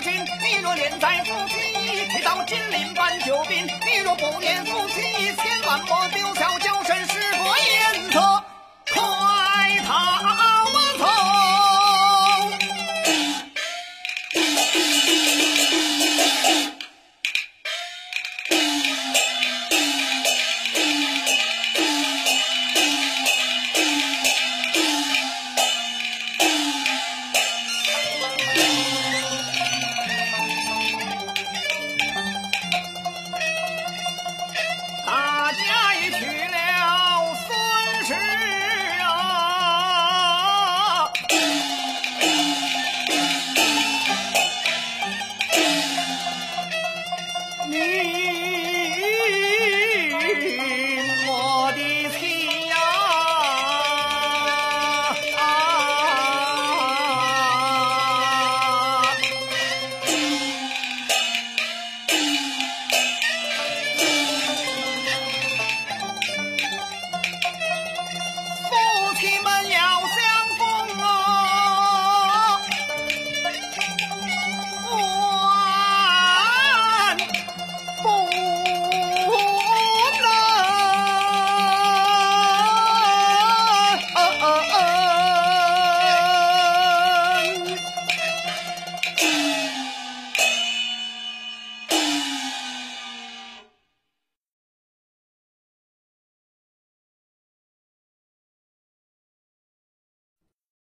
君，你若念在夫妻，去到金陵办救兵。你若不念夫妻，千万莫丢下娇身，时过颜色，